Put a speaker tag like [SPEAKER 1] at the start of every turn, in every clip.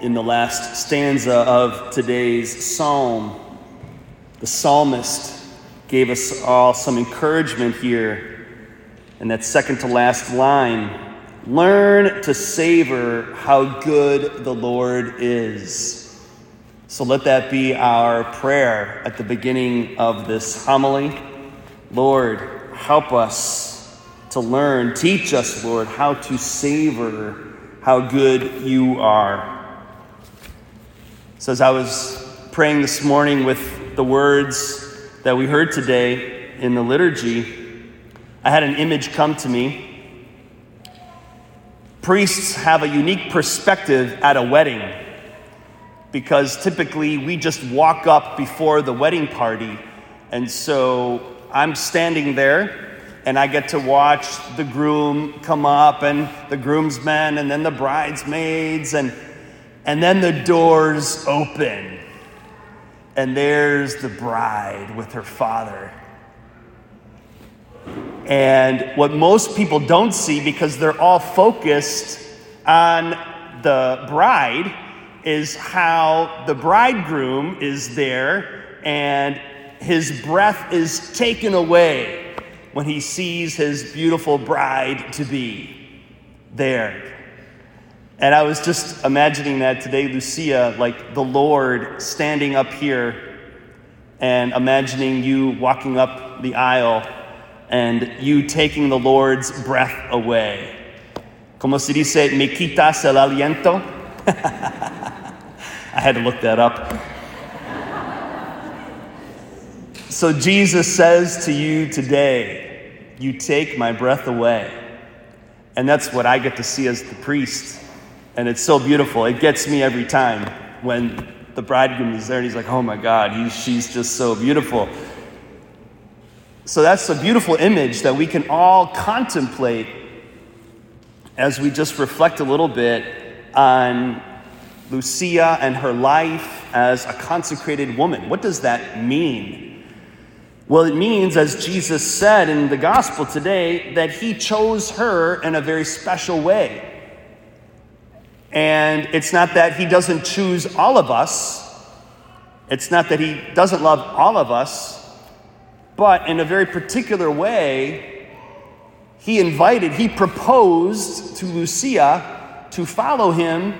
[SPEAKER 1] in the last stanza of today's psalm. The psalmist gave us all some encouragement here in that second to last line. Learn to savor how good the Lord is. So let that be our prayer at the beginning of this homily. Lord, help us to learn, teach us, Lord, how to savor how good you are. So, as I was praying this morning with the words that we heard today in the liturgy, I had an image come to me. Priests have a unique perspective at a wedding because typically we just walk up before the wedding party. And so I'm standing there and I get to watch the groom come up and the groomsmen and then the bridesmaids and and then the doors open, and there's the bride with her father. And what most people don't see, because they're all focused on the bride, is how the bridegroom is there and his breath is taken away when he sees his beautiful bride to be there. And I was just imagining that today, Lucia, like the Lord standing up here and imagining you walking up the aisle and you taking the Lord's breath away. Como se dice, me quitas el aliento? I had to look that up. So Jesus says to you today, You take my breath away. And that's what I get to see as the priest and it's so beautiful. It gets me every time when the bridegroom is there and he's like, oh my God, he's, she's just so beautiful. So that's a beautiful image that we can all contemplate as we just reflect a little bit on Lucia and her life as a consecrated woman. What does that mean? Well, it means, as Jesus said in the gospel today, that he chose her in a very special way. And it's not that he doesn't choose all of us, it's not that he doesn't love all of us, but in a very particular way, he invited, he proposed to Lucia to follow him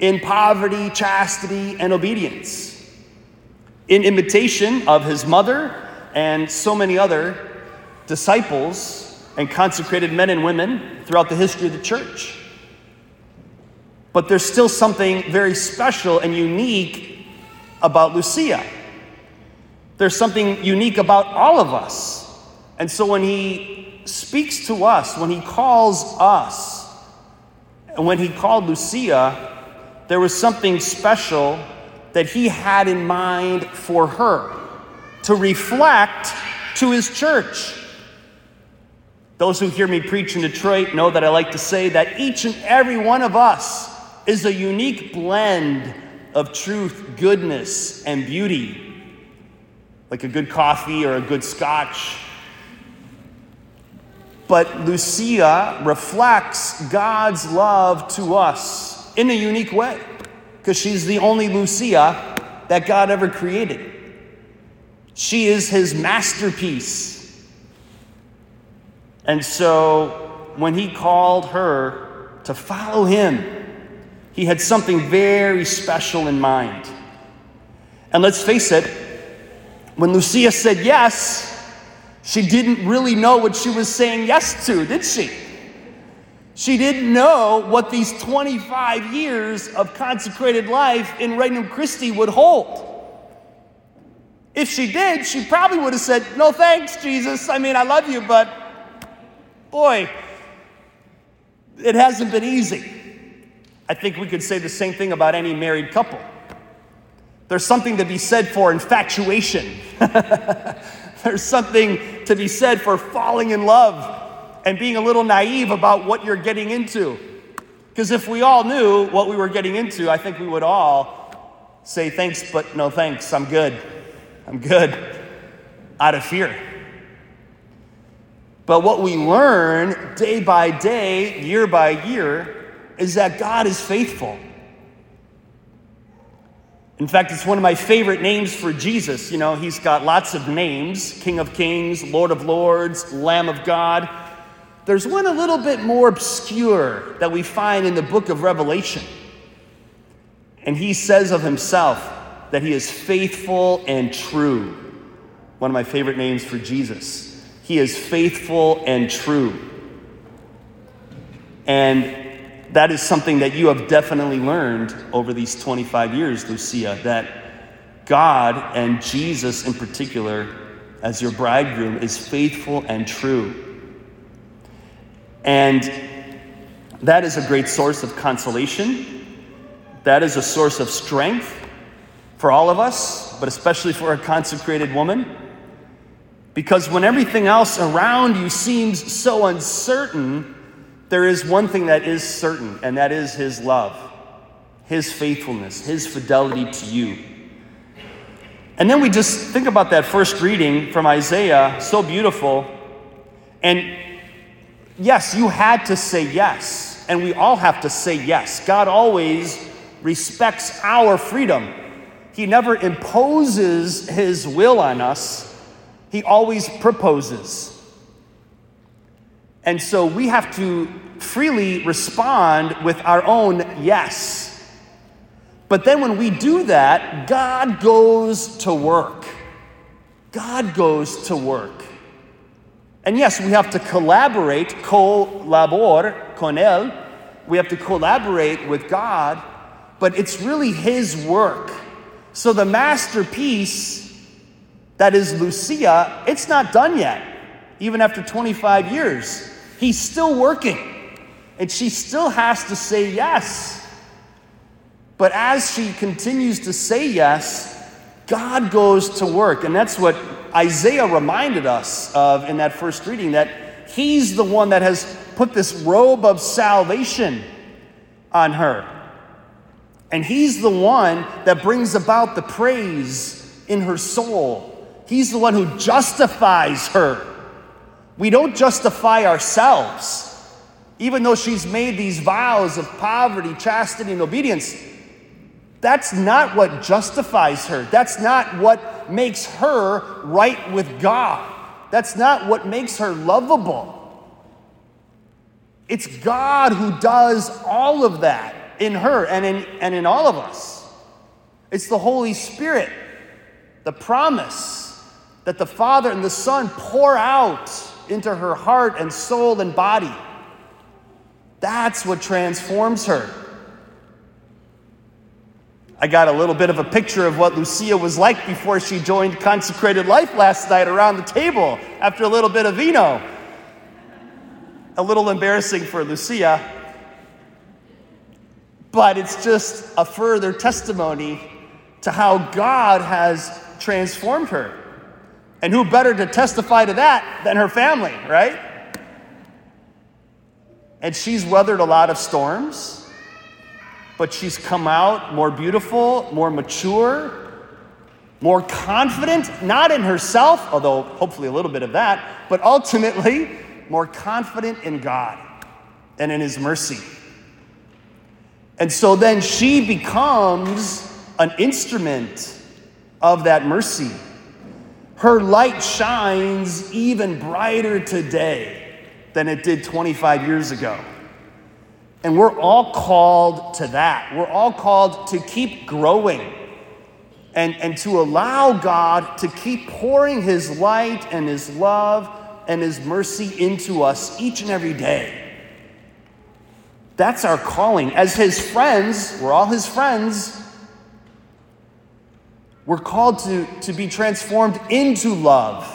[SPEAKER 1] in poverty, chastity, and obedience, in imitation of his mother and so many other disciples and consecrated men and women throughout the history of the church. But there's still something very special and unique about Lucia. There's something unique about all of us. And so when he speaks to us, when he calls us, and when he called Lucia, there was something special that he had in mind for her to reflect to his church. Those who hear me preach in Detroit know that I like to say that each and every one of us is a unique blend of truth, goodness, and beauty, like a good coffee or a good scotch. But Lucia reflects God's love to us in a unique way because she's the only Lucia that God ever created. She is his masterpiece. And so when he called her to follow him, he had something very special in mind. And let's face it, when Lucia said yes, she didn't really know what she was saying yes to, did she? She didn't know what these 25 years of consecrated life in Regnum Christi would hold. If she did, she probably would have said, No thanks, Jesus. I mean, I love you, but boy, it hasn't been easy. I think we could say the same thing about any married couple. There's something to be said for infatuation. There's something to be said for falling in love and being a little naive about what you're getting into. Because if we all knew what we were getting into, I think we would all say thanks, but no thanks. I'm good. I'm good. Out of fear. But what we learn day by day, year by year, is that God is faithful. In fact, it's one of my favorite names for Jesus. You know, he's got lots of names King of Kings, Lord of Lords, Lamb of God. There's one a little bit more obscure that we find in the book of Revelation. And he says of himself that he is faithful and true. One of my favorite names for Jesus. He is faithful and true. And that is something that you have definitely learned over these 25 years, Lucia, that God and Jesus in particular, as your bridegroom, is faithful and true. And that is a great source of consolation. That is a source of strength for all of us, but especially for a consecrated woman. Because when everything else around you seems so uncertain, there is one thing that is certain, and that is His love, His faithfulness, His fidelity to you. And then we just think about that first reading from Isaiah, so beautiful. And yes, you had to say yes, and we all have to say yes. God always respects our freedom. He never imposes his will on us, he always proposes. And so we have to freely respond with our own yes. But then when we do that, God goes to work. God goes to work. And yes, we have to collaborate, colabor con él. We have to collaborate with God, but it's really His work. So the masterpiece that is Lucia, it's not done yet, even after 25 years. He's still working. And she still has to say yes. But as she continues to say yes, God goes to work. And that's what Isaiah reminded us of in that first reading that he's the one that has put this robe of salvation on her. And he's the one that brings about the praise in her soul. He's the one who justifies her. We don't justify ourselves. Even though she's made these vows of poverty, chastity, and obedience, that's not what justifies her. That's not what makes her right with God. That's not what makes her lovable. It's God who does all of that in her and in, and in all of us. It's the Holy Spirit, the promise that the Father and the Son pour out into her heart and soul and body. That's what transforms her. I got a little bit of a picture of what Lucia was like before she joined consecrated life last night around the table after a little bit of vino. A little embarrassing for Lucia, but it's just a further testimony to how God has transformed her. And who better to testify to that than her family, right? And she's weathered a lot of storms, but she's come out more beautiful, more mature, more confident, not in herself, although hopefully a little bit of that, but ultimately more confident in God and in His mercy. And so then she becomes an instrument of that mercy. Her light shines even brighter today than it did 25 years ago. And we're all called to that. We're all called to keep growing and, and to allow God to keep pouring His light and His love and His mercy into us each and every day. That's our calling. As His friends, we're all His friends. We're called to, to be transformed into love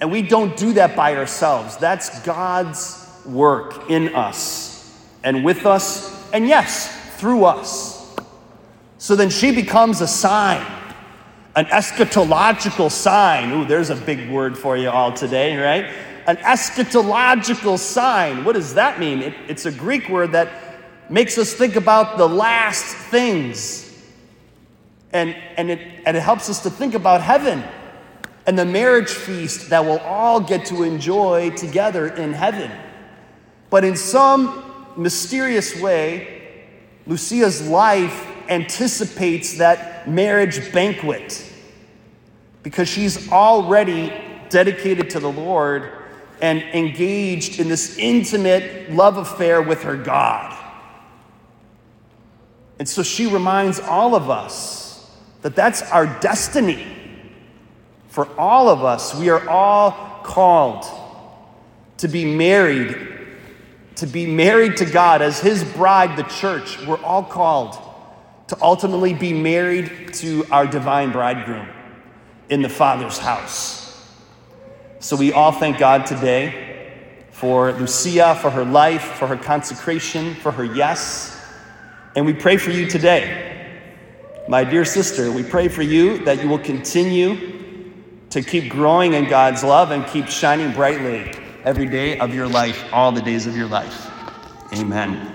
[SPEAKER 1] and we don't do that by ourselves. That's God's work in us and with us, and yes, through us. So then she becomes a sign, an eschatological sign. Ooh, there's a big word for you all today, right? An eschatological sign. What does that mean? It, it's a Greek word that makes us think about the last things. And, and, it, and it helps us to think about heaven and the marriage feast that we'll all get to enjoy together in heaven. But in some mysterious way, Lucia's life anticipates that marriage banquet because she's already dedicated to the Lord and engaged in this intimate love affair with her God. And so she reminds all of us that that's our destiny. For all of us, we are all called to be married, to be married to God as His bride, the church. We're all called to ultimately be married to our divine bridegroom in the Father's house. So we all thank God today for Lucia, for her life, for her consecration, for her yes. And we pray for you today. My dear sister, we pray for you that you will continue to keep growing in God's love and keep shining brightly every day of your life, all the days of your life. Amen.